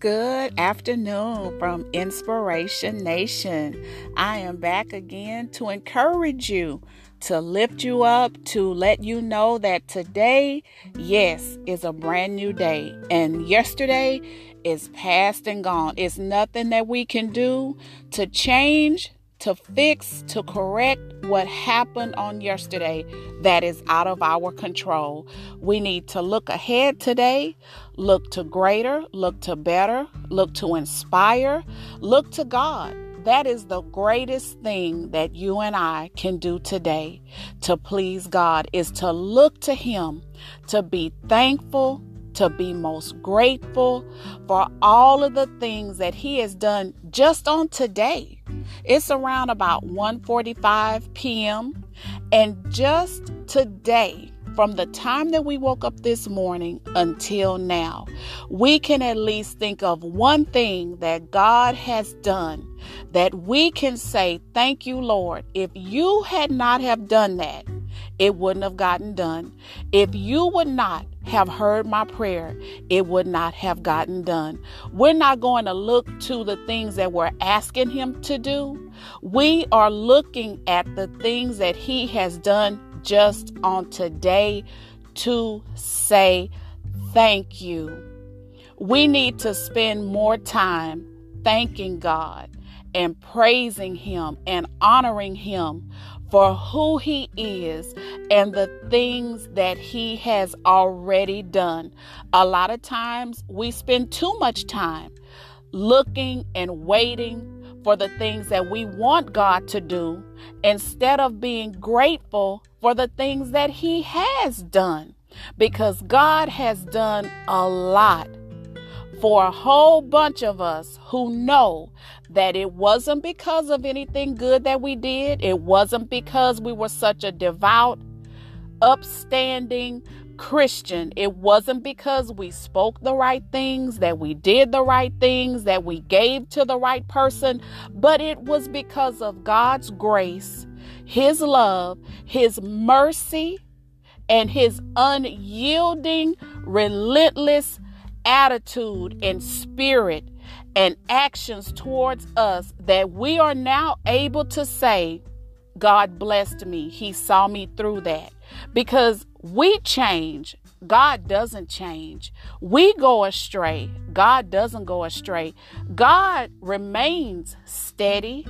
Good afternoon from Inspiration Nation. I am back again to encourage you, to lift you up, to let you know that today, yes, is a brand new day. And yesterday is past and gone. It's nothing that we can do to change to fix, to correct what happened on yesterday that is out of our control. We need to look ahead today, look to greater, look to better, look to inspire, look to God. That is the greatest thing that you and I can do today to please God is to look to Him, to be thankful, to be most grateful for all of the things that he has done just on today. It's around about 1:45 p.m. and just today from the time that we woke up this morning until now, we can at least think of one thing that God has done that we can say, Thank you, Lord. If you had not have done that, it wouldn't have gotten done. If you would not have heard my prayer, it would not have gotten done. We're not going to look to the things that we're asking Him to do. We are looking at the things that He has done just on today to say thank you. We need to spend more time thanking God and praising Him and honoring Him for who He is and the things that He has already done. A lot of times we spend too much time looking and waiting for the things that we want God to do instead of being grateful for the things that He has done. Because God has done a lot for a whole bunch of us who know that it wasn't because of anything good that we did, it wasn't because we were such a devout, upstanding Christian. It wasn't because we spoke the right things, that we did the right things, that we gave to the right person, but it was because of God's grace, His love, His mercy, and His unyielding, relentless attitude and spirit and actions towards us that we are now able to say, God blessed me. He saw me through that. Because we change, God doesn't change. We go astray, God doesn't go astray. God remains steady,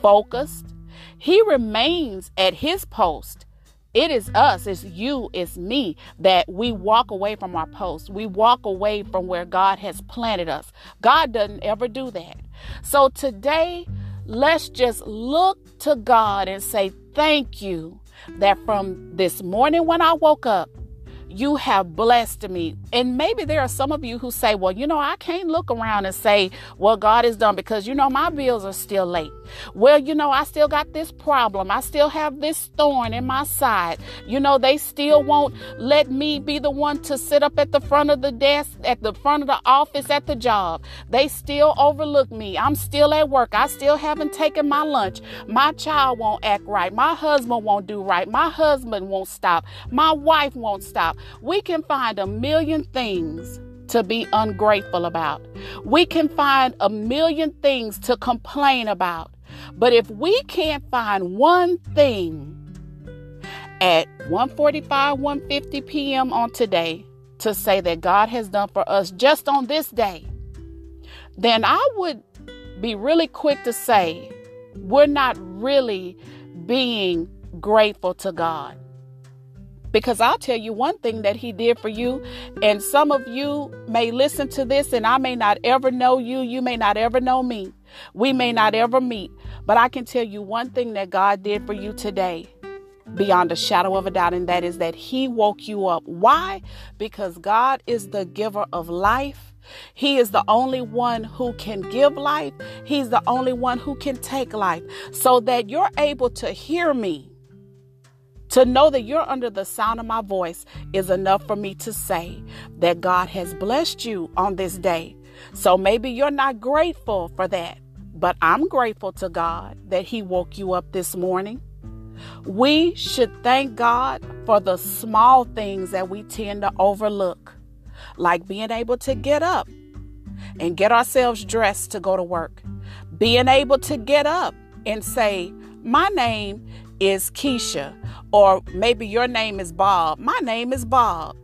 focused. He remains at his post. It is us, it's you, it's me that we walk away from our post. We walk away from where God has planted us. God doesn't ever do that. So today, let's just look to God and say, Thank you that from this morning when I woke up you have blessed me. And maybe there are some of you who say, well, you know, I can't look around and say what God has done because, you know, my bills are still late. Well, you know, I still got this problem. I still have this thorn in my side. You know, they still won't let me be the one to sit up at the front of the desk, at the front of the office at the job. They still overlook me. I'm still at work. I still haven't taken my lunch. My child won't act right. My husband won't do right. My husband won't stop. My wife won't stop. We can find a million things to be ungrateful about. We can find a million things to complain about. But if we can't find one thing at 1:45 1:50 p.m. on today to say that God has done for us just on this day, then I would be really quick to say we're not really being grateful to God. Because I'll tell you one thing that he did for you, and some of you may listen to this, and I may not ever know you, you may not ever know me, we may not ever meet, but I can tell you one thing that God did for you today beyond a shadow of a doubt, and that is that He woke you up. Why? Because God is the giver of life. He is the only one who can give life. He's the only one who can take life. So that you're able to hear me to know that you're under the sound of my voice is enough for me to say that God has blessed you on this day. So maybe you're not grateful for that, but I'm grateful to God that He woke you up this morning. We should thank God for the small things that we tend to overlook, like being able to get up and get ourselves dressed to go to work. Being able to get up and say, My name is Keisha, or maybe your name is Bob. My name is Bob.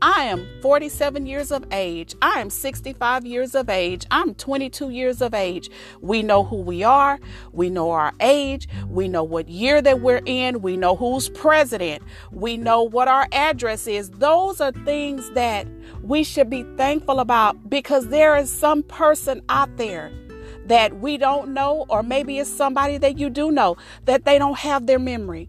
I am 47 years of age. I am 65 years of age. I'm 22 years of age. We know who we are. We know our age. We know what year that we're in. We know who's president. We know what our address is. Those are things that we should be thankful about because there is some person out there that we don't know, or maybe it's somebody that you do know, that they don't have their memory.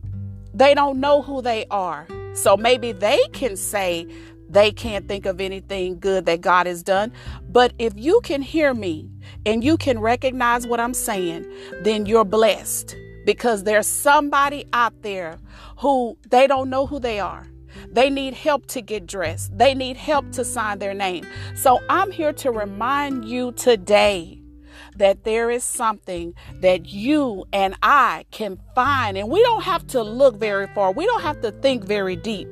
They don't know who they are. So maybe they can say, they can't think of anything good that God has done. But if you can hear me and you can recognize what I'm saying, then you're blessed because there's somebody out there who they don't know who they are. They need help to get dressed. They need help to sign their name. So I'm here to remind you today that there is something that you and I can find. And we don't have to look very far, we don't have to think very deep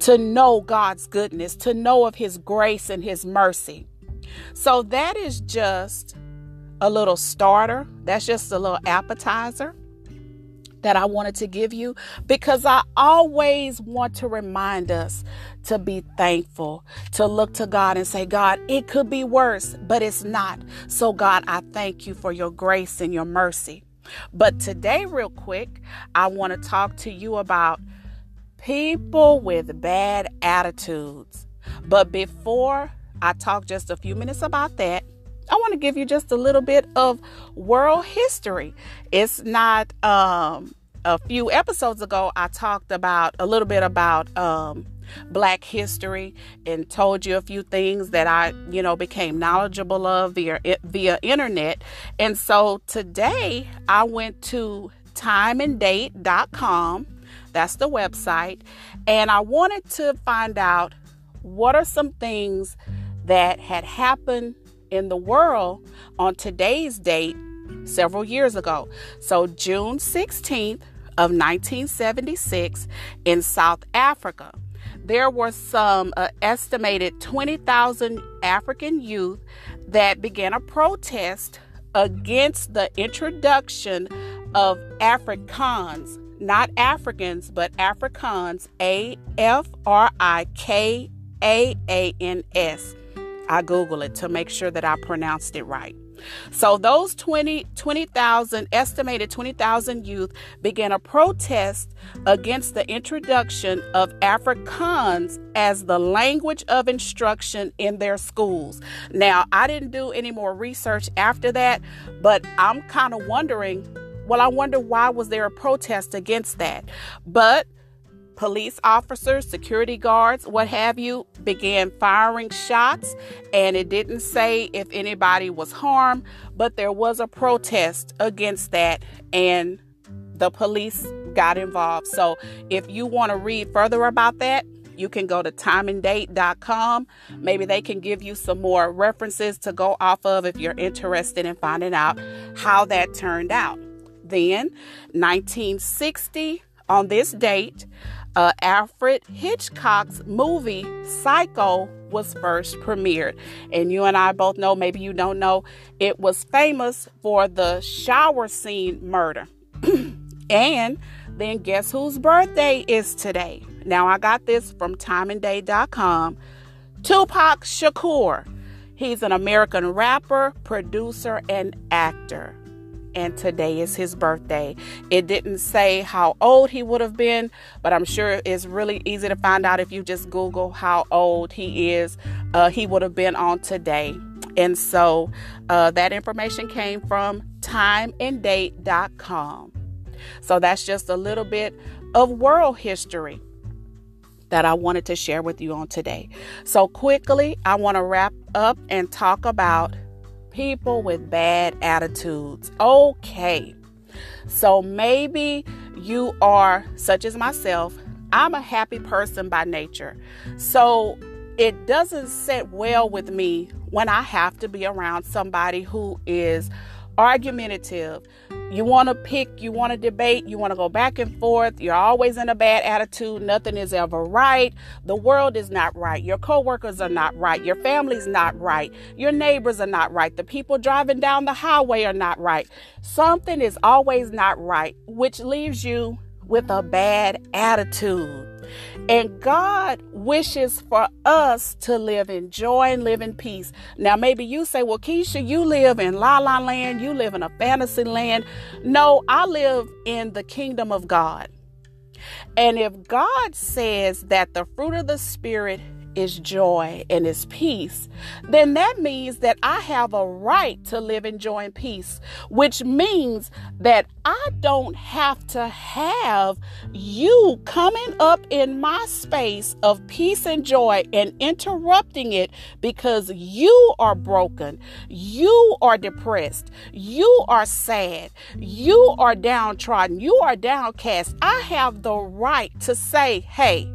to know God's goodness, to know of His grace and His mercy. So that is just a little starter. That's just a little appetizer that I wanted to give you because I always want to remind us to be thankful, to look to God and say, God, it could be worse, but it's not. So, God, I thank you for your grace and your mercy. But today, real quick, I want to talk to you about people with bad attitudes. But before I talk just a few minutes about that, I want to give you just a little bit of world history. It's not um, a few episodes ago, I talked about a little bit about um, black history and told you a few things that I, you know, became knowledgeable of via via internet. And so today I went to timeanddate.com that's the website. And I wanted to find out what are some things that had happened in the world on today's date several years ago. So, June 16th of 1976 in South Africa, there were some uh, estimated 20,000 African youth that began a protest against the introduction of Afrikaans not Africans, but Afrikaans, A F R I K A A N S. I Google it to make sure that I pronounced it right. So those 20 20,000 estimated 20,000 youth began a protest against the introduction of Afrikaans as the language of instruction in their schools. Now, I didn't do any more research after that, but I'm kind of wondering well, I wonder why was there a protest against that? But police officers, security guards, what have you, began firing shots, and it didn't say if anybody was harmed, but there was a protest against that, and the police got involved. So if you want to read further about that, you can go to timeanddate.com. Maybe they can give you some more references to go off of if you're interested in finding out how that turned out. Then, 1960, on this date, uh, Alfred Hitchcock's movie Psycho was first premiered. And you and I both know, maybe you don't know, it was famous for the shower scene murder. and then guess whose birthday is today? Now, I got this from timeanddate.com. Tupac Shakur. He's an American rapper, producer, and actor and today is his birthday. It didn't say how old he would have been, but I'm sure it's really easy to find out if you just Google how old he is. Uh, he would have been on today. And so uh, that information came from timeanddate.com. So that's just a little bit of world history that I wanted to share with you on today. So, quickly, I want to wrap up and talk about people with bad attitudes. Okay. So maybe you are, such as myself, I'm a happy person by nature. So it doesn't sit well with me when I have to be around somebody who is argumentative. You want to pick, you want to debate, you want to go back and forth. You're always in a bad attitude. Nothing is ever right. The world is not right. Your coworkers are not right. Your family's not right. Your neighbors are not right. The people driving down the highway are not right. Something is always not right, which leaves you with a bad attitude. And God wishes for us to live in joy and live in peace. Now, maybe you say, well, Keisha, you live in La La Land, you live in a fantasy land. No, I live in the kingdom of God. And if God says that the fruit of the Spirit is joy and is peace, then that means that I have a right to live in joy and peace, which means that I don't have to have you coming up in my space of peace and joy and interrupting it because you are broken, you are depressed, you are sad, you are downtrodden, you are downcast. I have the right to say, hey,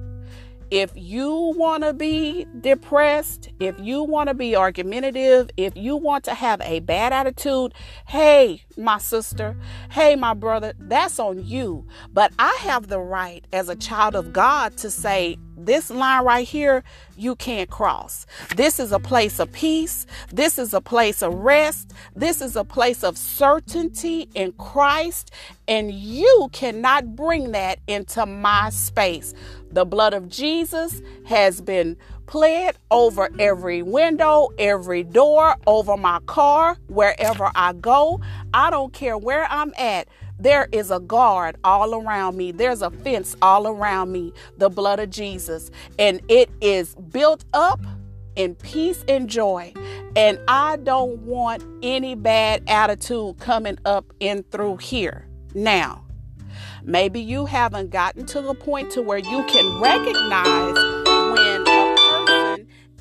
if you want to be depressed, if you want to be argumentative, if you want to have a bad attitude, hey, my sister, hey, my brother, that's on you. But I have the right as a child of God to say, this line right here, you can't cross. This is a place of peace. This is a place of rest. This is a place of certainty in Christ. And you cannot bring that into my space. The blood of Jesus has been pled over every window, every door, over my car, wherever I go. I don't care where I'm at. There is a guard all around me. There's a fence all around me, the blood of Jesus. And it is built up in peace and joy. And I don't want any bad attitude coming up in through here. Now, maybe you haven't gotten to the point to where you can recognize when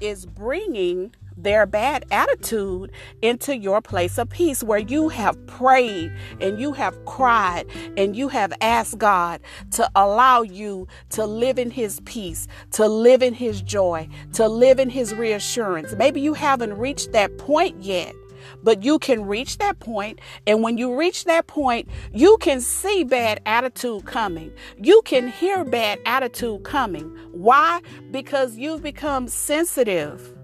is bringing their bad attitude into your place of peace where you have prayed and you have cried and you have asked God to allow you to live in His peace, to live in His joy, to live in His reassurance. Maybe you haven't reached that point yet. But you can reach that point, and when you reach that point, you can see bad attitude coming. You can hear bad attitude coming. Why? Because you've become sensitive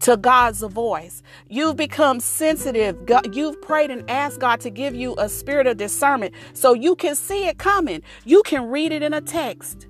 to God's voice. You've become sensitive. you've prayed and asked God to give you a spirit of discernment so you can see it coming. You can read it in a text.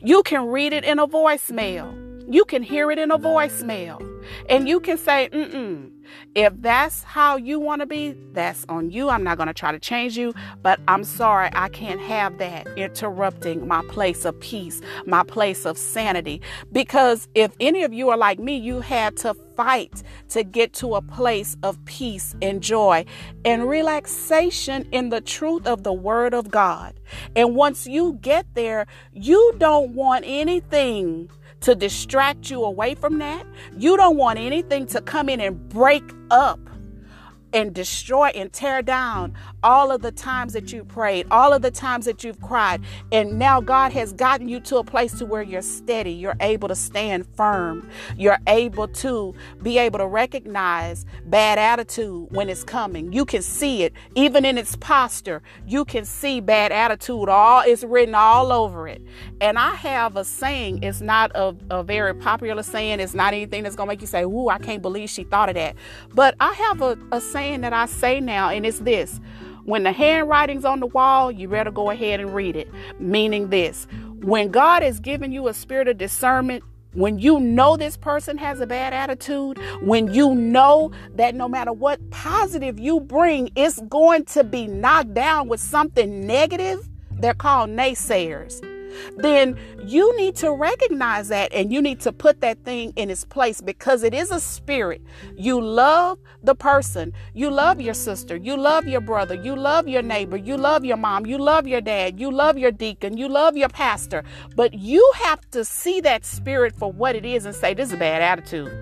You can read it in a voicemail. You can hear it in a voicemail. And you can say, mm-mm. If that's how you want to be, that's on you. I'm not going to try to change you, but I'm sorry, I can't have that interrupting my place of peace, my place of sanity. Because if any of you are like me, you had to fight to get to a place of peace and joy and relaxation in the truth of the Word of God. And once you get there, you don't want anything to distract you away from that. You don't want anything to come in and break up and destroy and tear down all of the times that you prayed, all of the times that you've cried. And now God has gotten you to a place to where you're steady. You're able to stand firm. You're able to be able to recognize bad attitude when it's coming. You can see it even in its posture. You can see bad attitude. All it's written all over it. And I have a saying, it's not a, a very popular saying. It's not anything that's gonna make you say, Ooh, I can't believe she thought of that. But I have a, a saying that I say now, and it's this when the handwriting's on the wall, you better go ahead and read it. Meaning this when God has given you a spirit of discernment, when you know this person has a bad attitude, when you know that no matter what positive you bring, it's going to be knocked down with something negative, they're called naysayers then you need to recognize that and you need to put that thing in its place because it is a spirit. You love the person, you love your sister, you love your brother, you love your neighbor, you love your mom, you love your dad, you love your deacon, you love your pastor, but you have to see that spirit for what it is and say, This is a bad attitude.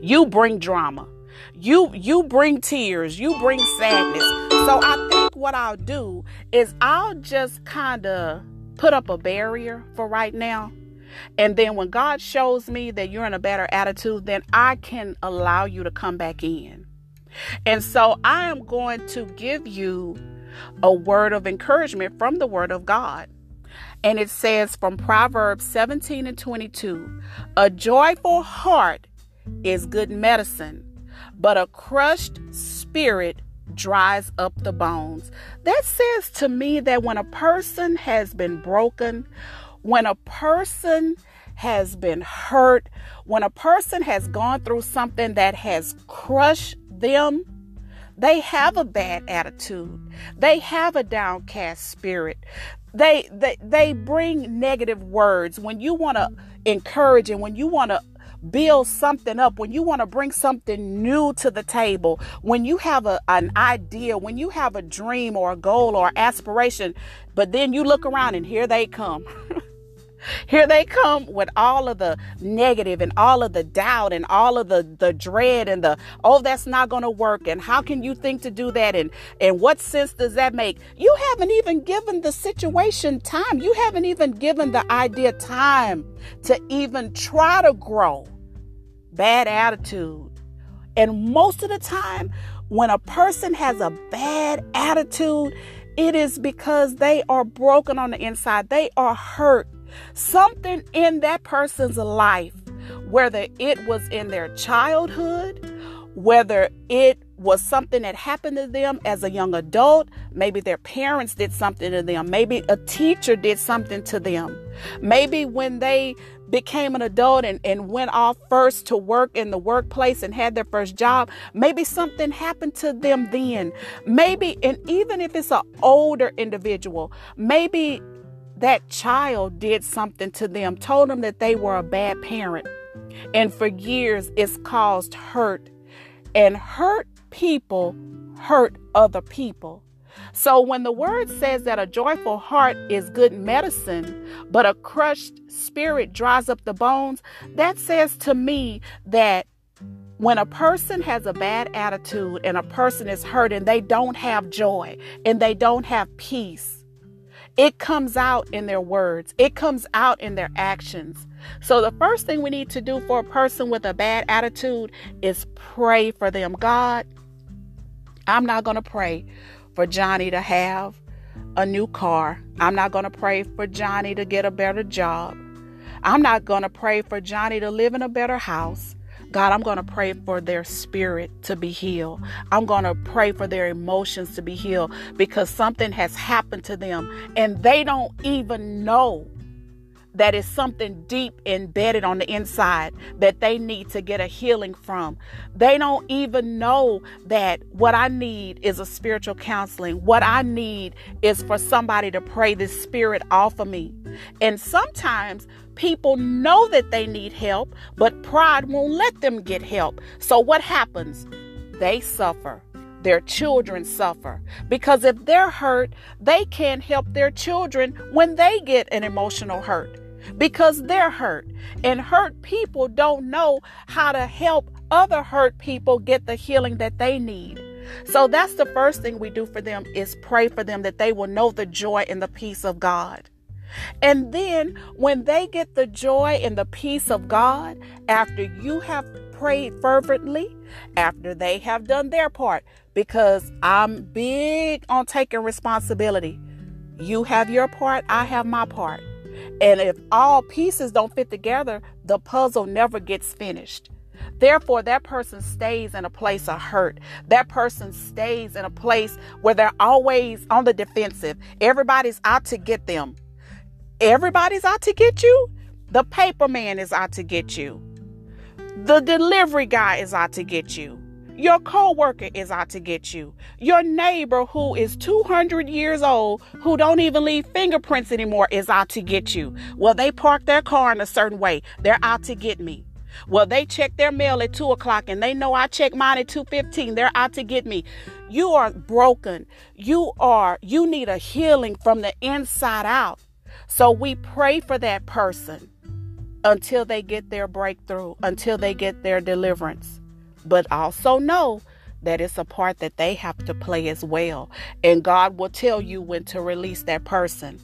You bring drama. You you bring tears, you bring sadness. So I think what I'll do is I'll just kind of put up a barrier for right now. And then when God shows me that you're in a better attitude, then I can allow you to come back in. And so I am going to give you a word of encouragement from the Word of God. And it says from Proverbs 17 and 22 A joyful heart is good medicine, but a crushed spirit dries up the bones. That says to me that when a person has been broken, when a person has been hurt, when a person has gone through something that has crushed them, they have a bad attitude. They have a downcast spirit. They they they bring negative words when you want to encourage and when you want to build something up, when you want to bring something new to the table, when you have a, an idea, when you have a dream or a goal or aspiration, but then you look around and here they come. Here they come with all of the negative and all of the doubt and all of the, the dread and the, oh, that's not going to work. And how can you think to do that? And, and what sense does that make? You haven't even given the situation time. You haven't even given the idea time to even try to grow. Bad attitude. And most of the time, when a person has a bad attitude, it is because they are broken on the inside. They are hurt. Something in that person's life, whether it was in their childhood, whether it was something that happened to them as a young adult, maybe their parents did something to them, maybe a teacher did something to them, maybe when they became an adult and, and went off first to work in the workplace and had their first job, maybe something happened to them then. Maybe, and even if it's an older individual, maybe that child did something to them, told them that they were a bad parent. And for years, it's caused hurt. And hurt people hurt other people. So when the word says that a joyful heart is good medicine, but a crushed spirit dries up the bones, that says to me that when a person has a bad attitude and a person is hurt and they don't have joy and they don't have peace, it comes out in their words, it comes out in their actions. So, the first thing we need to do for a person with a bad attitude is pray for them. God, I'm not going to pray for Johnny to have a new car. I'm not going to pray for Johnny to get a better job. I'm not going to pray for Johnny to live in a better house. God, I'm going to pray for their spirit to be healed. I'm going to pray for their emotions to be healed because something has happened to them and they don't even know that is something deep embedded on the inside that they need to get a healing from. They don't even know that what I need is a spiritual counseling. What I need is for somebody to pray this spirit off of me. And sometimes People know that they need help, but pride won't let them get help. So what happens? They suffer. Their children suffer. Because if they're hurt, they can't help their children when they get an emotional hurt because they're hurt. And hurt people don't know how to help other hurt people get the healing that they need. So that's the first thing we do for them is pray for them that they will know the joy and the peace of God. And then when they get the joy and the peace of God after you have prayed fervently, after they have done their part, because I'm big on taking responsibility. You have your part, I have my part. And if all pieces don't fit together, the puzzle never gets finished. Therefore, that person stays in a place of hurt. That person stays in a place where they're always on the defensive. Everybody's out to get them. Everybody's out to get you. The paper man is out to get you. The delivery guy is out to get you. Your coworker is out to get you. Your neighbor who is 200 years old, who don't even leave fingerprints anymore, is out to get you. Well, they park their car in a certain way. They're out to get me. Well, they check their mail at two o'clock and they know I check mine at 2:15. They're out to get me. You are broken. You are, you need a healing from the inside out. So we pray for that person until they get their breakthrough, until they get their deliverance. But also know that it's a part that they have to play as well. And God will tell you when to release that person.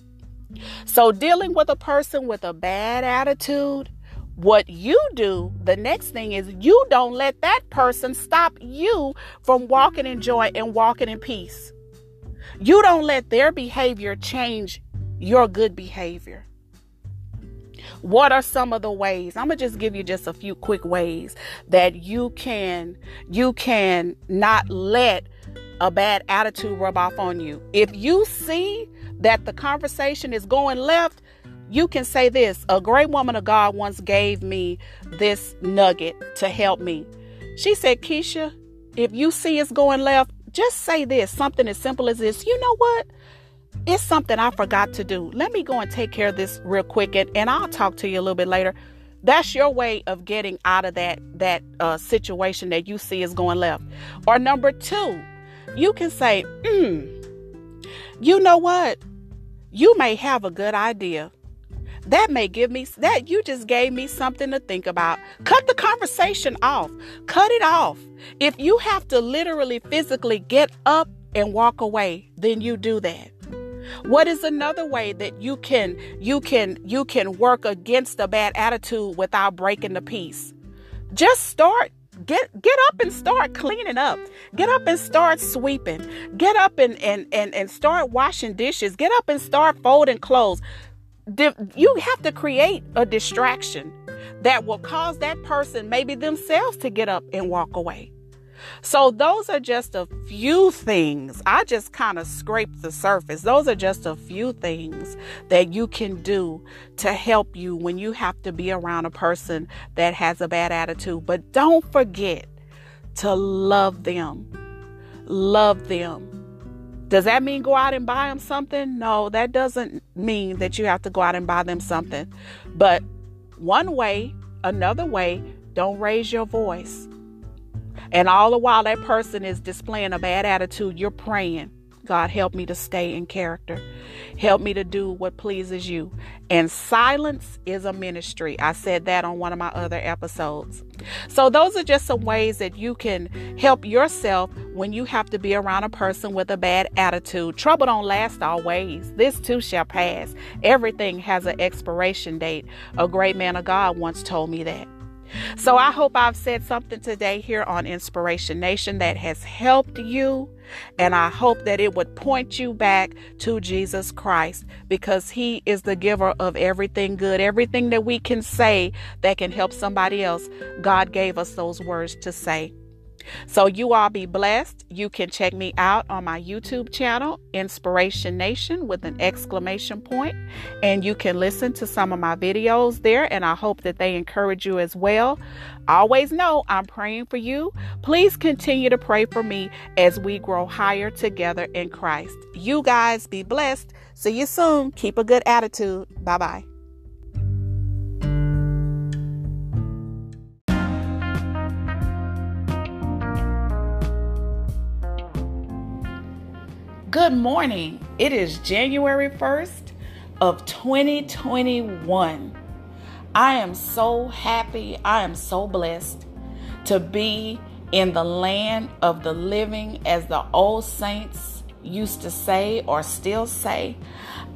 So, dealing with a person with a bad attitude, what you do, the next thing is you don't let that person stop you from walking in joy and walking in peace. You don't let their behavior change your good behavior. What are some of the ways? I'm going to just give you just a few quick ways that you can you can not let a bad attitude rub off on you. If you see that the conversation is going left, you can say this a great woman of God once gave me this nugget to help me. She said, Keisha, if you see it's going left, just say this something as simple as this. You know what? It's something I forgot to do. Let me go and take care of this real quick and, and I'll talk to you a little bit later. That's your way of getting out of that that uh, situation that you see is going left. Or number two, you can say, mm, you know what? You may have a good idea, that may give me that you just gave me something to think about. Cut the conversation off. Cut it off. If you have to literally physically get up and walk away, then you do that. What is another way that you can you can you can work against a bad attitude without breaking the peace? Just start get get up and start cleaning up get up and start sweeping get up and and and, and start washing dishes get up and start folding clothes you have to create a distraction that will cause that person, maybe themselves, to get up and walk away. So, those are just a few things. I just kind of scraped the surface. Those are just a few things that you can do to help you when you have to be around a person that has a bad attitude. But don't forget to love them. Love them does that mean go out and buy them something? No, that doesn't mean that you have to go out and buy them something. But one way, another way, don't raise your voice. And all the while that person is displaying a bad attitude, you're praying. God, help me to stay in character. Help me to do what pleases you. And silence is a ministry. I said that on one of my other episodes. So, those are just some ways that you can help yourself when you have to be around a person with a bad attitude. Trouble don't last always. This too shall pass. Everything has an expiration date. A great man of God once told me that. So I hope I've said something today here on Inspiration Nation that has helped you. And I hope that it would point you back to Jesus Christ because He is the giver of everything good. Everything that we can say that can help somebody else, God gave us those words to say. So you all be blessed. You can check me out on my YouTube channel, Inspiration Nation, with an exclamation point, and you can listen to some of my videos there. And I hope that they encourage you as well. Always know I'm praying for you. Please continue to pray for me as we grow higher together in Christ. You guys be blessed. See you soon. Keep a good attitude. Bye bye. Good morning. It is January 1st of 2021. I am so happy. I am so blessed to be in the land of the living, as the old saints used to say or still say.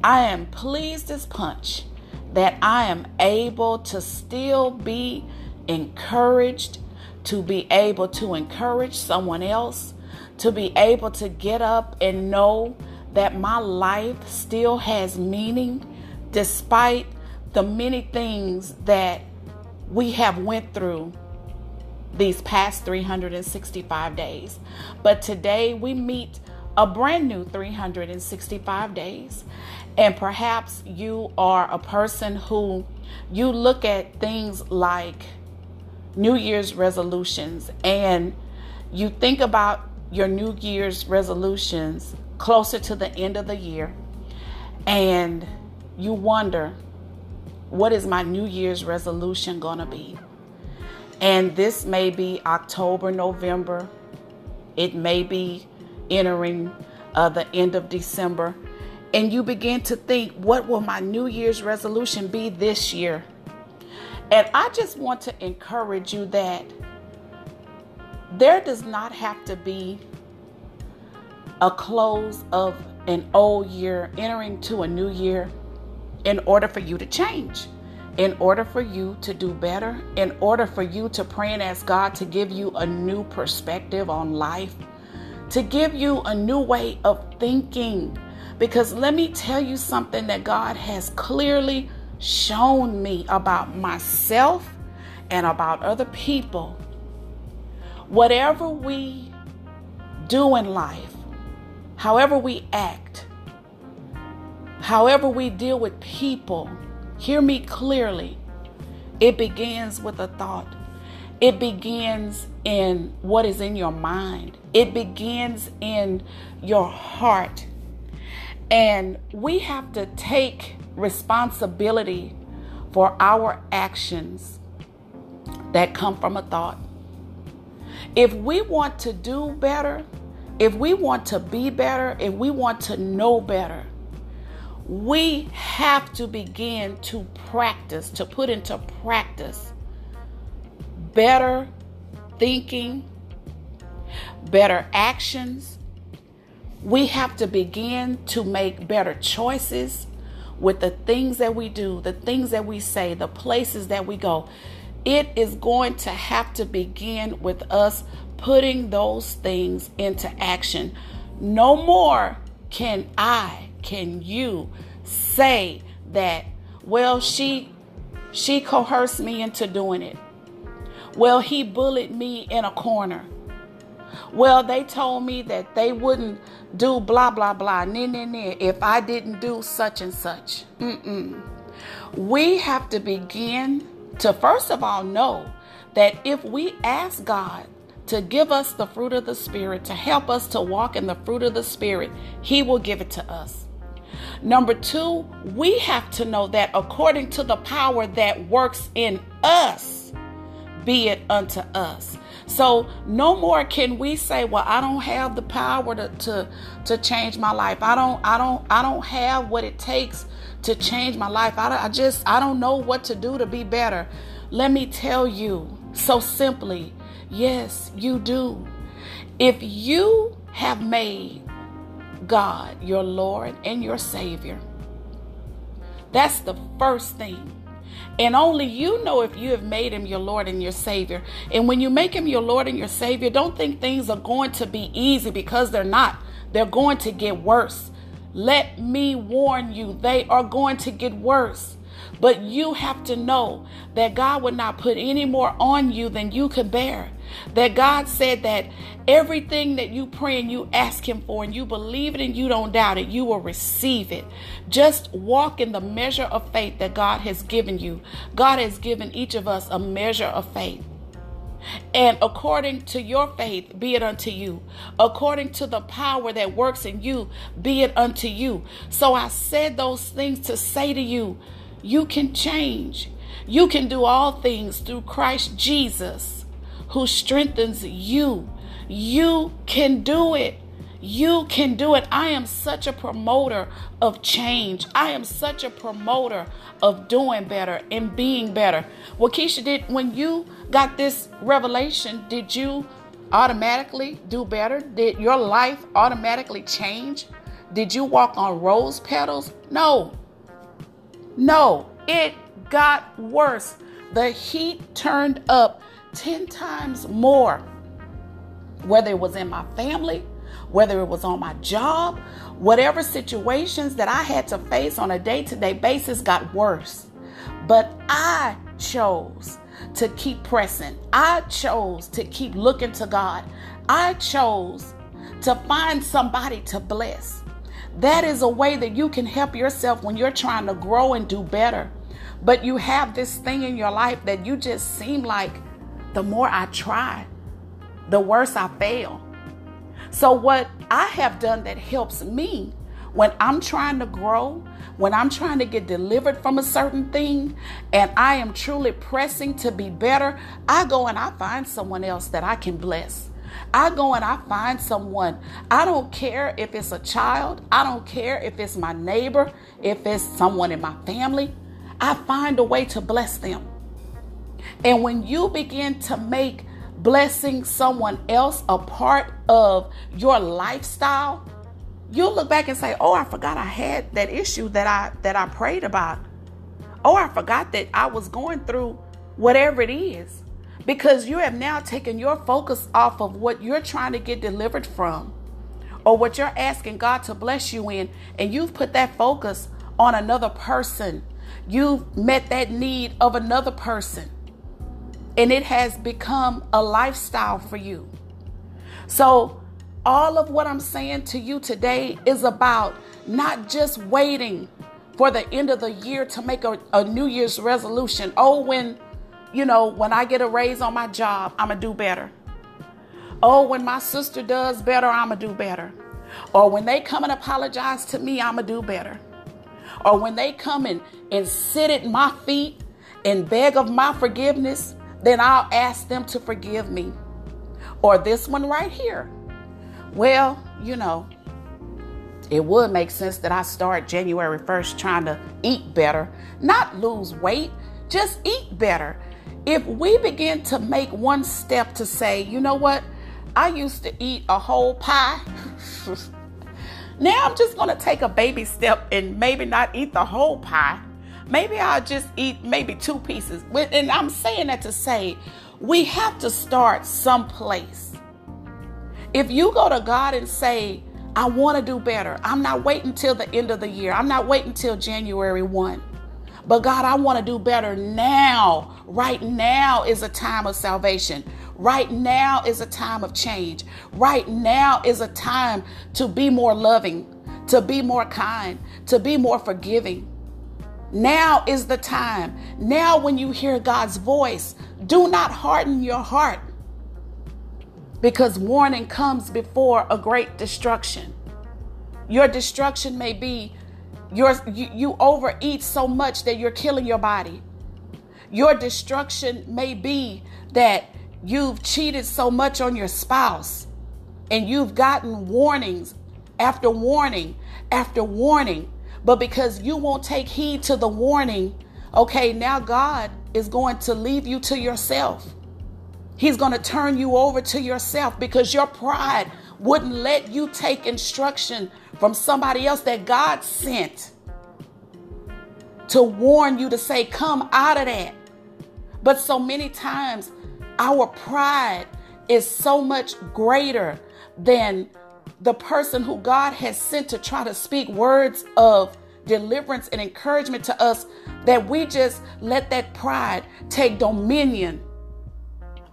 I am pleased as punch that I am able to still be encouraged, to be able to encourage someone else to be able to get up and know that my life still has meaning despite the many things that we have went through these past 365 days. But today we meet a brand new 365 days. And perhaps you are a person who you look at things like New Year's resolutions and you think about your New Year's resolutions closer to the end of the year and you wonder, what is my New Year's resolution going to be? And this may be October, November. It may be entering uh, the end of December. And you begin to think, what will my New Year's resolution be this year? And I just want to encourage you that there does not have to be a close of an old year entering to a new year in order for you to change. in order for you to do better, in order for you to pray and ask God to give you a new perspective on life, to give you a new way of thinking. Because let me tell you something that God has clearly shown me about myself and about other people. Whatever we do in life, however we act, however we deal with people, Hear me clearly. It begins with a thought. It begins in what is in your mind. It begins in your heart. And we have to take responsibility for our actions that come from a thought. If we want to do better, if we want to be better, if we want to know better, we have to begin to practice, to put into practice better thinking, better actions. We have to begin to make better choices with the things that we do, the things that we say, the places that we go. It is going to have to begin with us putting those things into action. No more can I can you say that, well, she she coerced me into doing it. Well, he bullied me in a corner. Well, they told me that they wouldn't do blah blah blah, nah, nah, nah, if I didn't do such and such. Mm-mm. We have to begin to first of all know that if we ask God to give us the fruit of the Spirit, to help us to walk in the fruit of the Spirit, He will give it to us. Number two, we have to know that according to the power that works in us, be it unto us. So no more can we say, well, I don't have the power to, to, to change my life. I don't, I don't, I don't have what it takes to change my life. I, I just, I don't know what to do to be better. Let me tell you so simply, yes, you do. If you have made God, your Lord and your Savior. That's the first thing. And only you know if you have made him your Lord and your Savior. And when you make him your Lord and your Savior, don't think things are going to be easy because they're not. They're going to get worse. Let me warn you, they are going to get worse. But you have to know that God would not put any more on you than you can bear. That God said that everything that you pray and you ask Him for and you believe it and you don't doubt it, you will receive it. Just walk in the measure of faith that God has given you. God has given each of us a measure of faith. And according to your faith, be it unto you. According to the power that works in you, be it unto you. So I said those things to say to you, you can change. You can do all things through Christ Jesus who strengthens you. You can do it. You can do it. I am such a promoter of change. I am such a promoter of doing better and being better. What Keisha did when you got this revelation, did you automatically do better? Did your life automatically change? Did you walk on rose petals? No. No, it got worse. The heat turned up 10 times more, whether it was in my family, whether it was on my job, whatever situations that I had to face on a day to day basis got worse. But I chose to keep pressing. I chose to keep looking to God. I chose to find somebody to bless. That is a way that you can help yourself when you're trying to grow and do better. But you have this thing in your life that you just seem like the more I try, the worse I fail. So, what I have done that helps me when I'm trying to grow, when I'm trying to get delivered from a certain thing, and I am truly pressing to be better, I go and I find someone else that I can bless. I go and I find someone. I don't care if it's a child, I don't care if it's my neighbor, if it's someone in my family. I find a way to bless them. And when you begin to make blessing someone else a part of your lifestyle, you'll look back and say, "Oh, I forgot I had that issue that I that I prayed about." Oh, I forgot that I was going through whatever it is. Because you have now taken your focus off of what you're trying to get delivered from or what you're asking God to bless you in, and you've put that focus on another person. You've met that need of another person, and it has become a lifestyle for you. So, all of what I'm saying to you today is about not just waiting for the end of the year to make a, a New Year's resolution. Oh, when, you know, when I get a raise on my job, I'm going to do better. Oh, when my sister does better, I'm going to do better. Or when they come and apologize to me, I'm going to do better. Or when they come and, and sit at my feet and beg of my forgiveness, then I'll ask them to forgive me. Or this one right here. Well, you know, it would make sense that I start January 1st trying to eat better, not lose weight, just eat better. If we begin to make one step to say, you know what, I used to eat a whole pie. now I'm just going to take a baby step and maybe not eat the whole pie. Maybe I'll just eat maybe two pieces. And I'm saying that to say we have to start someplace. If you go to God and say, I want to do better, I'm not waiting till the end of the year, I'm not waiting till January 1. But God, I want to do better now. Right now is a time of salvation. Right now is a time of change. Right now is a time to be more loving, to be more kind, to be more forgiving. Now is the time. Now, when you hear God's voice, do not harden your heart because warning comes before a great destruction. Your destruction may be your, you, you overeat so much that you're killing your body. Your destruction may be that you've cheated so much on your spouse and you've gotten warnings after warning after warning. But because you won't take heed to the warning, okay, now God is going to leave you to yourself. He's going to turn you over to yourself because your pride wouldn't let you take instruction from somebody else that God sent to warn you to say, Come out of that. But so many times, our pride is so much greater than the person who God has sent to try to speak words of deliverance and encouragement to us that we just let that pride take dominion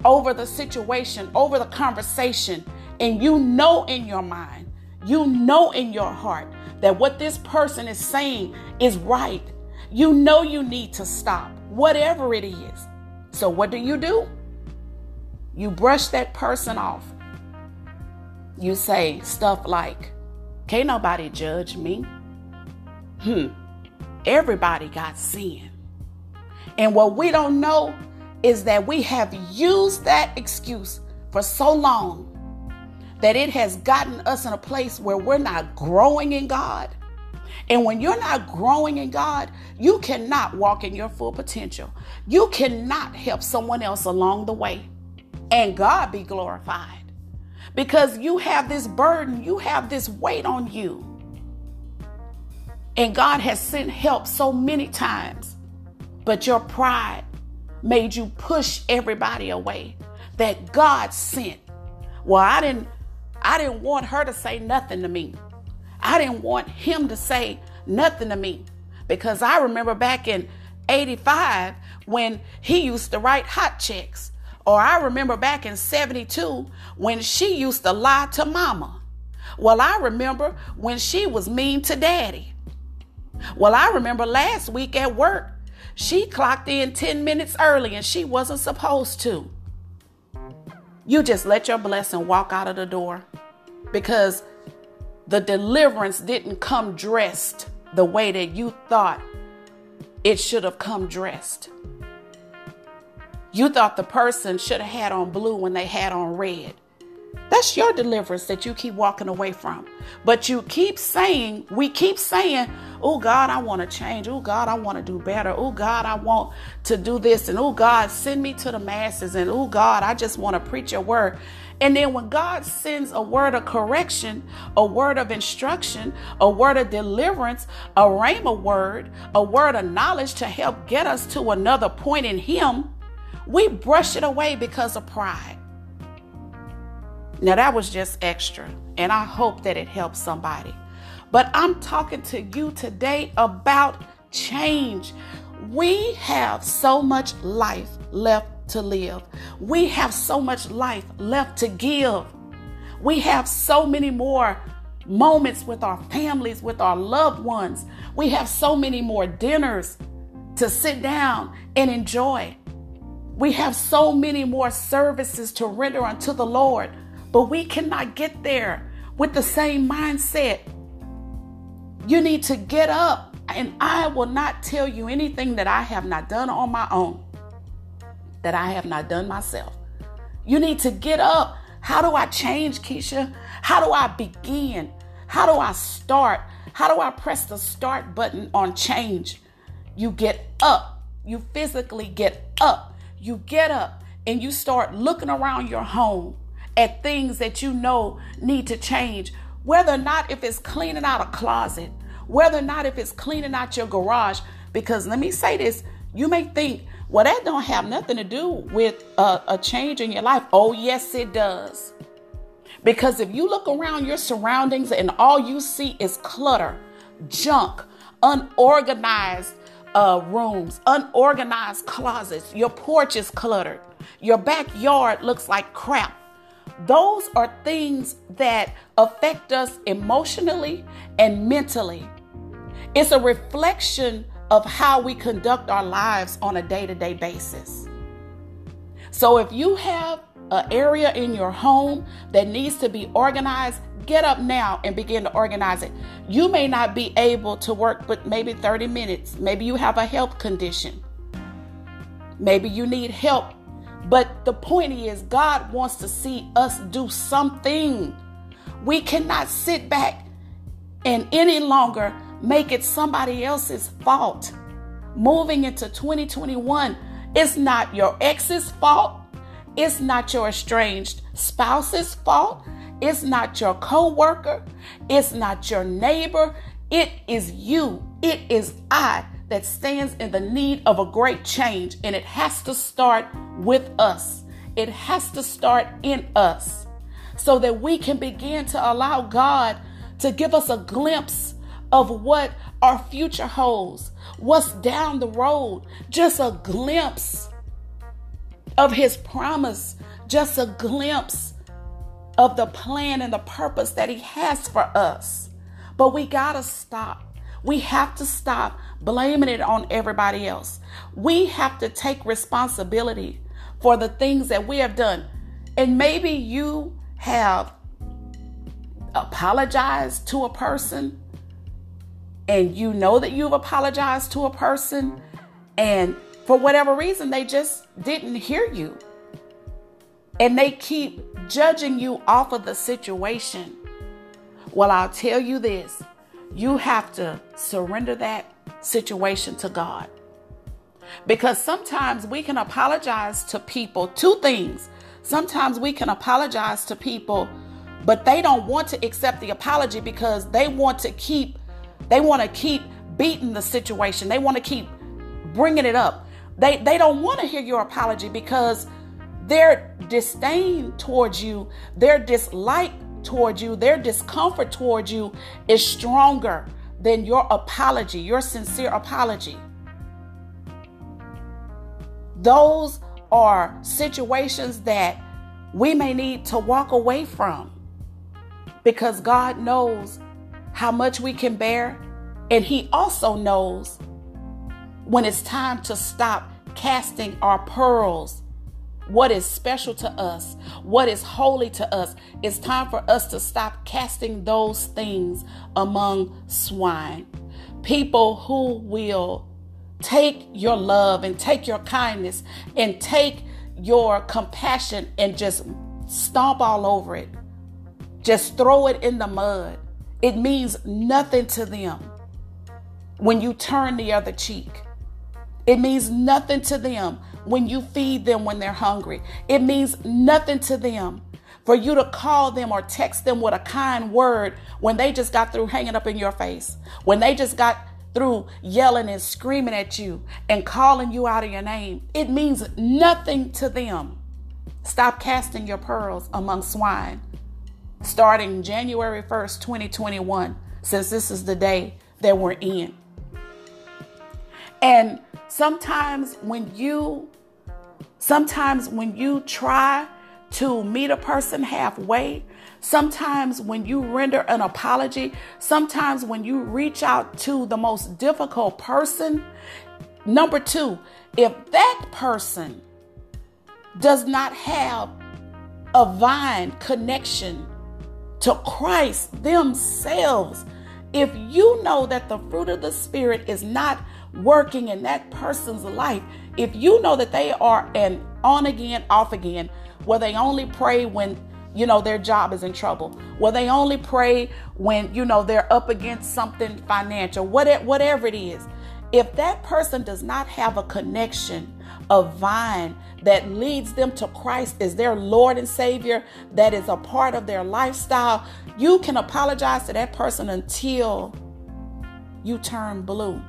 over the situation, over the conversation. And you know in your mind, you know in your heart that what this person is saying is right. You know you need to stop, whatever it is. So, what do you do? You brush that person off. You say stuff like, Can't nobody judge me. Hmm. Everybody got sin. And what we don't know is that we have used that excuse for so long that it has gotten us in a place where we're not growing in God. And when you're not growing in God, you cannot walk in your full potential. You cannot help someone else along the way and God be glorified because you have this burden, you have this weight on you. And God has sent help so many times, but your pride made you push everybody away that God sent. Well, I didn't I didn't want her to say nothing to me. I didn't want him to say nothing to me because I remember back in 85 when he used to write hot checks. Or I remember back in 72 when she used to lie to mama. Well, I remember when she was mean to daddy. Well, I remember last week at work she clocked in 10 minutes early and she wasn't supposed to. You just let your blessing walk out of the door because the deliverance didn't come dressed the way that you thought it should have come dressed. You thought the person should have had on blue when they had on red. That's your deliverance that you keep walking away from. But you keep saying, we keep saying, oh God, I want to change. Oh God, I want to do better. Oh God, I want to do this. And oh God, send me to the masses. And oh God, I just want to preach your word. And then when God sends a word of correction, a word of instruction, a word of deliverance, a rhema word, a word of knowledge to help get us to another point in Him, we brush it away because of pride. Now, that was just extra, and I hope that it helps somebody. But I'm talking to you today about change. We have so much life left to live, we have so much life left to give. We have so many more moments with our families, with our loved ones. We have so many more dinners to sit down and enjoy. We have so many more services to render unto the Lord. But we cannot get there with the same mindset. You need to get up, and I will not tell you anything that I have not done on my own, that I have not done myself. You need to get up. How do I change, Keisha? How do I begin? How do I start? How do I press the start button on change? You get up. You physically get up. You get up and you start looking around your home at things that you know need to change, whether or not if it's cleaning out a closet, whether or not if it's cleaning out your garage. Because let me say this, you may think, well, that don't have nothing to do with a, a change in your life. Oh, yes, it does. Because if you look around your surroundings and all you see is clutter, junk, unorganized uh, rooms, unorganized closets, your porch is cluttered, your backyard looks like crap, those are things that affect us emotionally and mentally. It's a reflection of how we conduct our lives on a day to day basis. So if you have an area in your home that needs to be organized, get up now and begin to organize it. You may not be able to work but maybe 30 minutes. Maybe you have a health condition. Maybe you need help but the point is, God wants to see us do something. We cannot sit back and any longer make it somebody else's fault. Moving into 2021, it's not your ex's fault. It's not your estranged spouse's fault. It's not your coworker. It's not your neighbor. It is you. It is I that stands in the need of a great change, and it has to start with us. It has to start in us so that we can begin to allow God to give us a glimpse of what our future holds, what's down the road, just a glimpse of His promise, just a glimpse of the plan and the purpose that He has for us. But we got to stop we have to stop blaming it on everybody else. We have to take responsibility for the things that we have done. And maybe you have apologized to a person and you know that you've apologized to a person and for whatever reason they just didn't hear you. And they keep judging you off of the situation. Well, I'll tell you this you have to surrender that situation to God. Because sometimes we can apologize to people, two things. Sometimes we can apologize to people, but they don't want to accept the apology because they want to keep they want to keep beating the situation. They want to keep bringing it up. They they don't want to hear your apology because their disdain towards you, their dislike towards you, their discomfort towards you is stronger than your apology, your sincere apology. Those are situations that we may need to walk away from because God knows how much we can bear, and He also knows when it's time to stop casting our pearls what is special to us, what is holy to us. It's time for us to stop casting those things among swine. People who will take your love and take your kindness and take your compassion and just stomp all over it, just throw it in the mud. It means nothing to them when you turn the other cheek. It means nothing to them when you feed them when they're hungry. It means nothing to them for you to call them or text them with a kind word when they just got through hanging up in your face, when they just got through yelling and screaming at you and calling you out of your name. It means nothing to them. Stop casting your pearls among swine. Starting January 1st, 2021, since this is the day that we're in. And sometimes when you sometimes when you try to meet a person halfway, sometimes when you render an apology, sometimes when you reach out to the most difficult person, number 2, if that person does not have a vine connection to Christ themselves, if you know that the fruit of the Spirit is not working in that person's life, if you know that they are an on again, off again, where they only pray when you know their job is in trouble, where they only pray when you know they're up against something financial, whatever it is. If that person does not have a connection, a vine that leads them to Christ as their Lord and Savior, that is a part of their lifestyle, you can apologize to that person until you turn blue.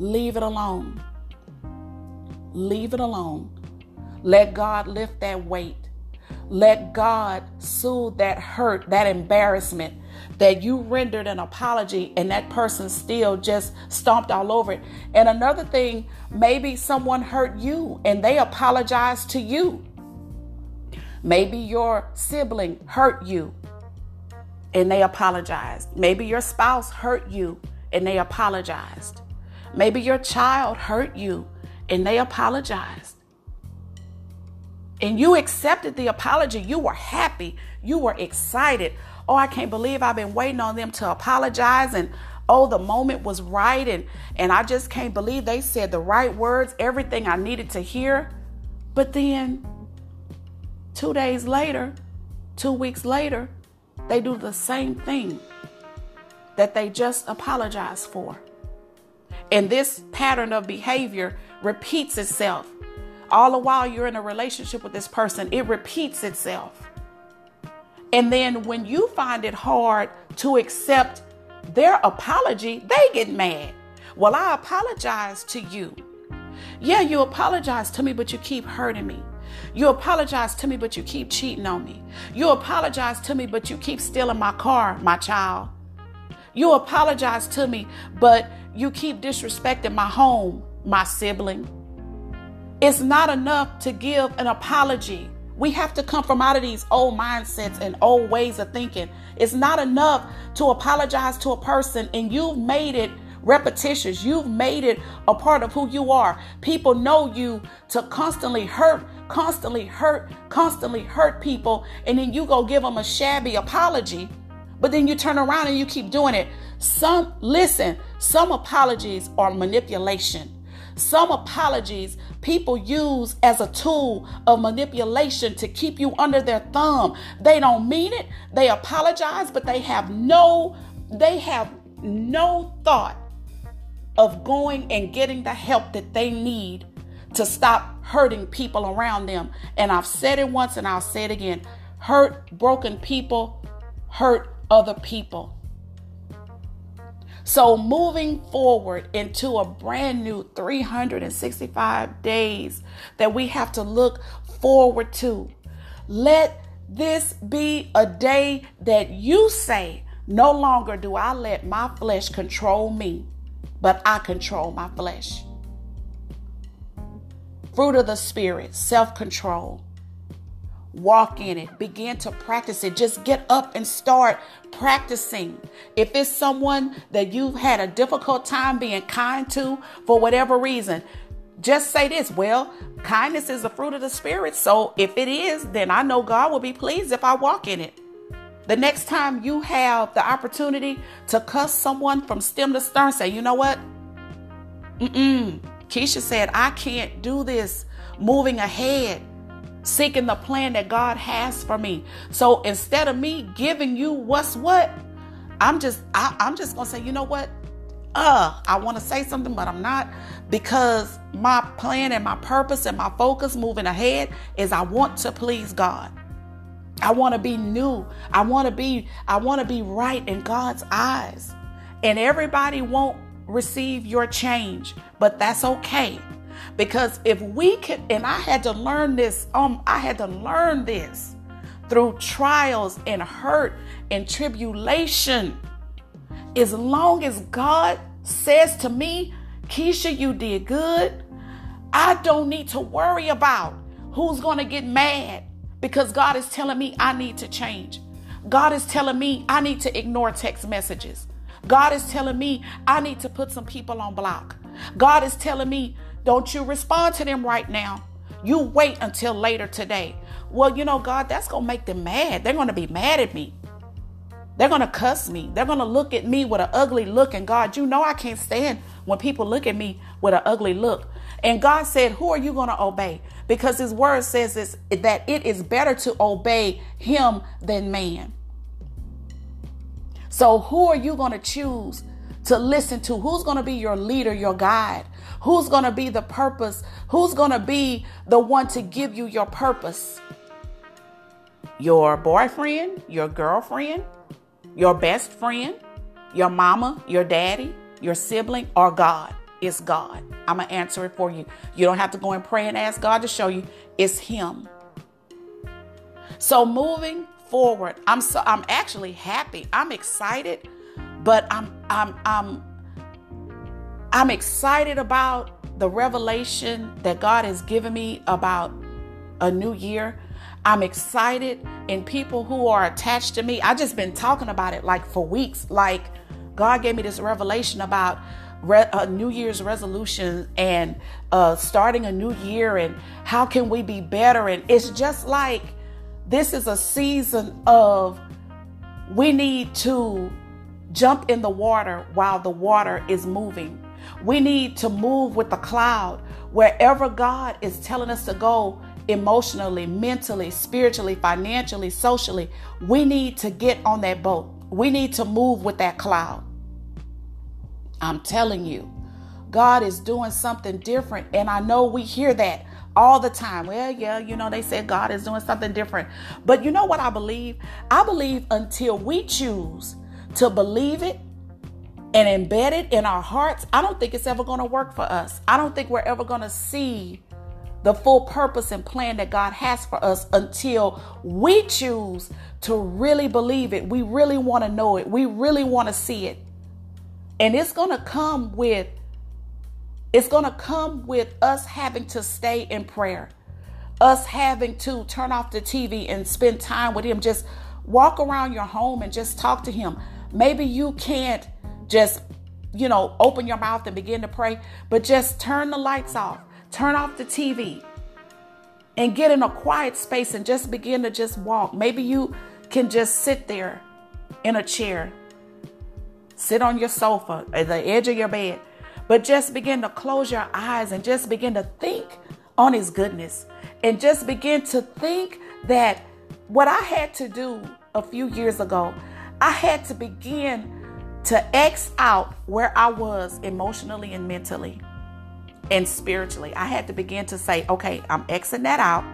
Leave it alone. Leave it alone. Let God lift that weight. Let God soothe that hurt, that embarrassment that you rendered an apology and that person still just stomped all over it. And another thing, maybe someone hurt you and they apologized to you. Maybe your sibling hurt you and they apologized. Maybe your spouse hurt you and they apologized. Maybe your child hurt you and they apologized. And you accepted the apology. You were happy. You were excited. Oh, I can't believe I've been waiting on them to apologize and oh, the moment was right and and I just can't believe they said the right words, everything I needed to hear. But then 2 days later, 2 weeks later, they do the same thing that they just apologized for. And this pattern of behavior repeats itself. All the while you're in a relationship with this person, it repeats itself. And then when you find it hard to accept their apology, they get mad. Well, I apologize to you. Yeah, you apologize to me, but you keep hurting me. You apologize to me, but you keep cheating on me. You apologize to me, but you keep stealing my car, my child. You apologize to me, but you keep disrespecting my home, my sibling. It's not enough to give an apology. We have to come from out of these old mindsets and old ways of thinking. It's not enough to apologize to a person and you've made it repetitious. You've made it a part of who you are. People know you to constantly hurt, constantly hurt, constantly hurt people, and then you go give them a shabby apology, but then you turn around and you keep doing it. Some, listen, some apologies are manipulation. Some apologies people use as a tool of manipulation to keep you under their thumb. They don't mean it. They apologize, but they have no they have no thought of going and getting the help that they need to stop hurting people around them. And I've said it once and I'll say it again. Hurt broken people hurt other people. So, moving forward into a brand new 365 days that we have to look forward to, let this be a day that you say, No longer do I let my flesh control me, but I control my flesh. Fruit of the Spirit, self control. Walk in it. Begin to practice it. Just get up and start practicing. If it's someone that you've had a difficult time being kind to for whatever reason, just say this well, kindness is the fruit of the Spirit. So if it is, then I know God will be pleased if I walk in it. The next time you have the opportunity to cuss someone from stem to stern, say, you know what? Mm-mm. Keisha said, I can't do this moving ahead seeking the plan that God has for me. So instead of me giving you what's what, I'm just I, I'm just gonna say, you know what? Uh, I want to say something, but I'm not because my plan and my purpose and my focus moving ahead is I want to please God. I want to be new. I want to be I want to be right in God's eyes. And everybody won't receive your change, but that's okay. Because if we can and I had to learn this um I had to learn this through trials and hurt and tribulation. As long as God says to me, Keisha, you did good, I don't need to worry about who's going to get mad because God is telling me I need to change. God is telling me I need to ignore text messages. God is telling me I need to put some people on block. God is telling me, don't you respond to them right now. You wait until later today. Well, you know, God, that's going to make them mad. They're going to be mad at me. They're going to cuss me. They're going to look at me with an ugly look. And God, you know, I can't stand when people look at me with an ugly look. And God said, Who are you going to obey? Because His word says this, that it is better to obey Him than man. So, who are you going to choose to listen to? Who's going to be your leader, your guide? Who's going to be the purpose? Who's going to be the one to give you your purpose? Your boyfriend, your girlfriend, your best friend, your mama, your daddy, your sibling, or God? It's God. I'm going to answer it for you. You don't have to go and pray and ask God to show you. It's Him. So moving forward, I'm so I'm actually happy. I'm excited, but I'm I'm I'm I'm excited about the revelation that God has given me about a new year. I'm excited and people who are attached to me. I just been talking about it like for weeks. Like God gave me this revelation about re- uh, New Year's resolution and uh, starting a new year and how can we be better. And it's just like this is a season of we need to jump in the water while the water is moving. We need to move with the cloud wherever God is telling us to go emotionally, mentally, spiritually, financially, socially. We need to get on that boat. We need to move with that cloud. I'm telling you, God is doing something different. And I know we hear that all the time. Well, yeah, you know, they said God is doing something different. But you know what I believe? I believe until we choose to believe it and embed it in our hearts, I don't think it's ever going to work for us. I don't think we're ever going to see the full purpose and plan that God has for us until we choose to really believe it. We really want to know it. We really want to see it. And it's going to come with it's going to come with us having to stay in prayer. Us having to turn off the TV and spend time with him. Just walk around your home and just talk to him. Maybe you can't just, you know, open your mouth and begin to pray, but just turn the lights off. Turn off the TV and get in a quiet space and just begin to just walk. Maybe you can just sit there in a chair Sit on your sofa at the edge of your bed, but just begin to close your eyes and just begin to think on His goodness and just begin to think that what I had to do a few years ago, I had to begin to X out where I was emotionally and mentally and spiritually. I had to begin to say, okay, I'm Xing that out.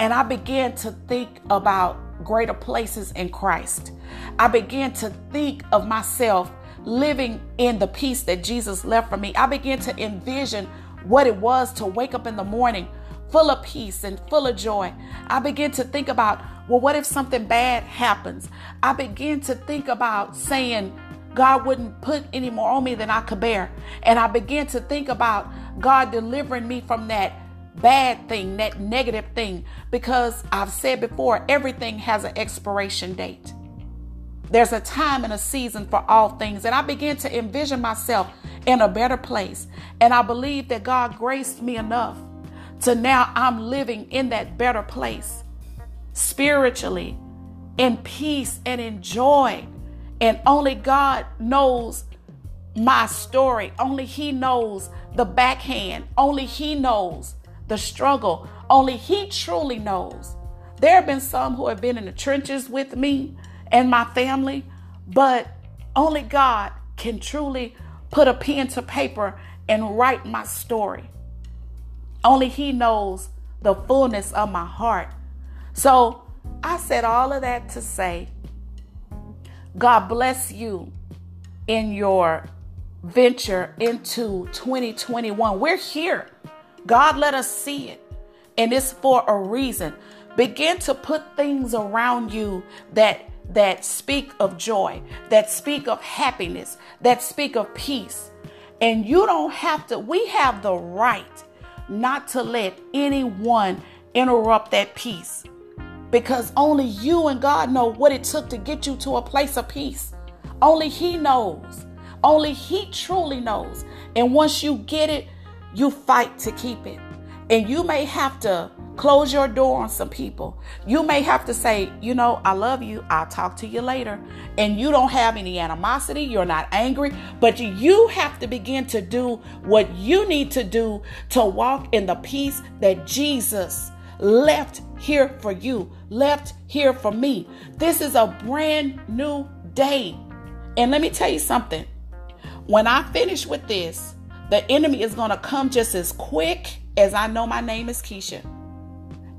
And I began to think about greater places in Christ. I began to think of myself living in the peace that Jesus left for me. I began to envision what it was to wake up in the morning full of peace and full of joy. I begin to think about, well, what if something bad happens? I begin to think about saying, God wouldn't put any more on me than I could bear. And I began to think about God delivering me from that bad thing, that negative thing, because I've said before, everything has an expiration date. There's a time and a season for all things. And I began to envision myself in a better place. And I believe that God graced me enough to now I'm living in that better place spiritually, in peace and in joy. And only God knows my story. Only He knows the backhand. Only He knows the struggle. Only He truly knows. There have been some who have been in the trenches with me and my family, but only God can truly put a pen to paper and write my story. Only He knows the fullness of my heart. So I said all of that to say, God bless you in your venture into 2021. We're here. God let us see it. And it's for a reason. Begin to put things around you that that speak of joy, that speak of happiness, that speak of peace. And you don't have to, we have the right not to let anyone interrupt that peace because only you and God know what it took to get you to a place of peace. Only He knows. Only He truly knows. And once you get it, you fight to keep it. And you may have to close your door on some people. You may have to say, you know, I love you. I'll talk to you later. And you don't have any animosity. You're not angry. But you have to begin to do what you need to do to walk in the peace that Jesus left here for you, left here for me. This is a brand new day. And let me tell you something. When I finish with this, the enemy is going to come just as quick as I know my name is Keisha.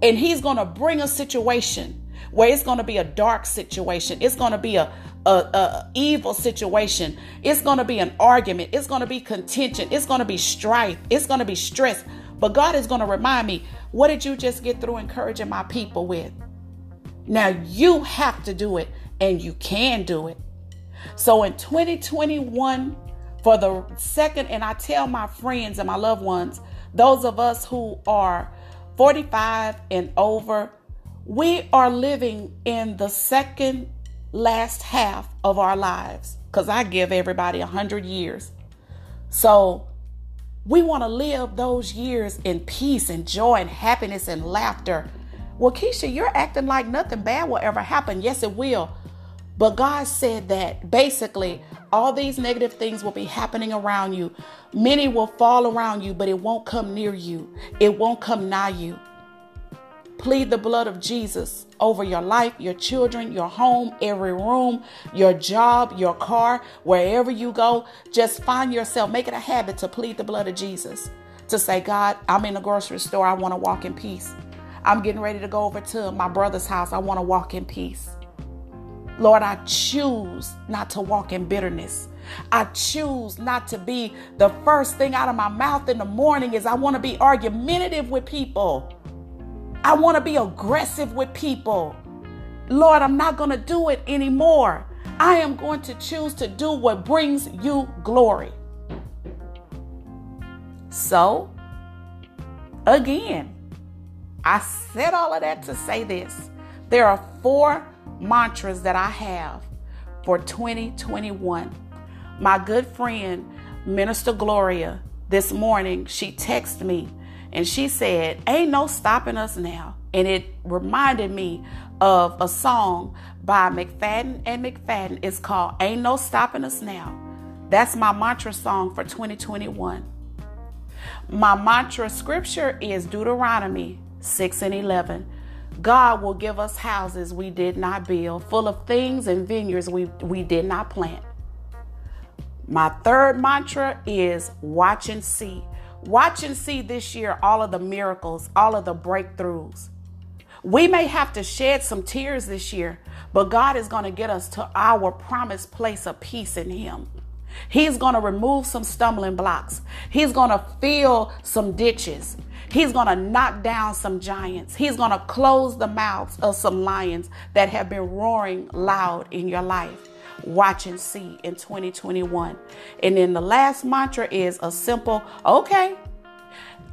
And he's going to bring a situation where it's going to be a dark situation. It's going to be a, a, a, evil situation. It's going to be an argument. It's going to be contention. It's going to be strife. It's going to be stress. But God is going to remind me, what did you just get through encouraging my people with? Now you have to do it and you can do it. So in 2021, for the second, and I tell my friends and my loved ones, those of us who are 45 and over, we are living in the second last half of our lives because I give everybody 100 years. So we want to live those years in peace and joy and happiness and laughter. Well, Keisha, you're acting like nothing bad will ever happen. Yes, it will. But God said that basically all these negative things will be happening around you. Many will fall around you, but it won't come near you, it won't come nigh you. Plead the blood of Jesus over your life, your children, your home, every room, your job, your car, wherever you go. Just find yourself, make it a habit to plead the blood of Jesus. To say, God, I'm in the grocery store. I want to walk in peace. I'm getting ready to go over to my brother's house. I want to walk in peace. Lord, I choose not to walk in bitterness. I choose not to be the first thing out of my mouth in the morning is I want to be argumentative with people. I want to be aggressive with people. Lord, I'm not going to do it anymore. I am going to choose to do what brings you glory. So, again, I said all of that to say this. There are four mantras that I have for 2021. My good friend, Minister Gloria, this morning, she texted me and she said, Ain't no stopping us now. And it reminded me of a song by McFadden and McFadden. It's called Ain't No Stopping Us Now. That's my mantra song for 2021. My mantra scripture is Deuteronomy 6 and 11. God will give us houses we did not build, full of things and vineyards we, we did not plant. My third mantra is watch and see. Watch and see this year all of the miracles, all of the breakthroughs. We may have to shed some tears this year, but God is going to get us to our promised place of peace in Him. He's going to remove some stumbling blocks. He's going to fill some ditches. He's going to knock down some giants. He's going to close the mouths of some lions that have been roaring loud in your life. Watch and see in 2021. And then the last mantra is a simple, okay,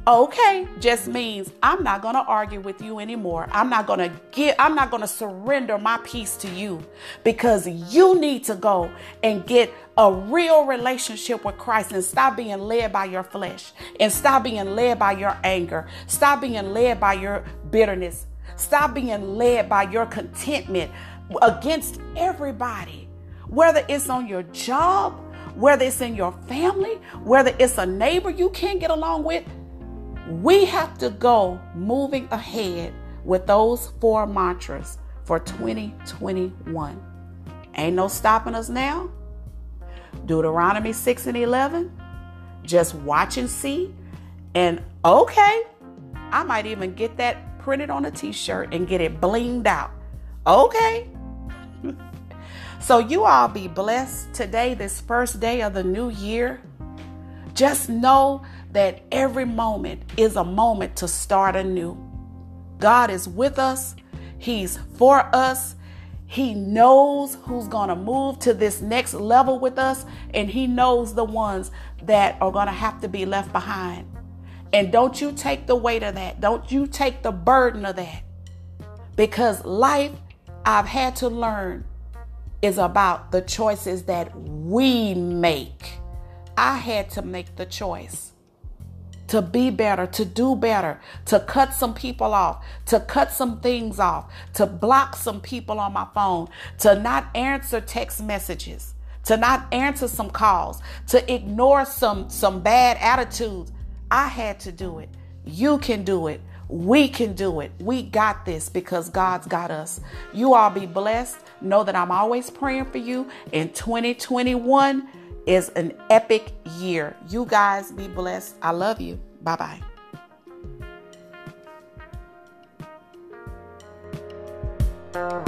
okay just means i'm not going to argue with you anymore. I'm not going to get i'm not going to surrender my peace to you because you need to go and get a real relationship with christ and stop being led by your flesh and stop being led by your anger. Stop being led by your bitterness. Stop being led by your contentment against everybody whether it's on your job whether it's in your family whether it's a neighbor you can't get along with We have to go moving ahead with those four mantras for 2021. Ain't no stopping us now. Deuteronomy 6 and 11. Just watch and see. And okay, I might even get that printed on a t shirt and get it blinged out. Okay. so, you all be blessed today, this first day of the new year. Just know that every moment is a moment to start anew. God is with us, He's for us. He knows who's going to move to this next level with us, and He knows the ones that are going to have to be left behind. And don't you take the weight of that. Don't you take the burden of that. Because life, I've had to learn, is about the choices that we make. I had to make the choice to be better, to do better, to cut some people off, to cut some things off, to block some people on my phone, to not answer text messages, to not answer some calls, to ignore some some bad attitudes. I had to do it. You can do it. We can do it. We got this because God's got us. You all be blessed. Know that I'm always praying for you. In 2021 is an epic year. You guys be blessed. I love you. Bye bye. Uh-huh.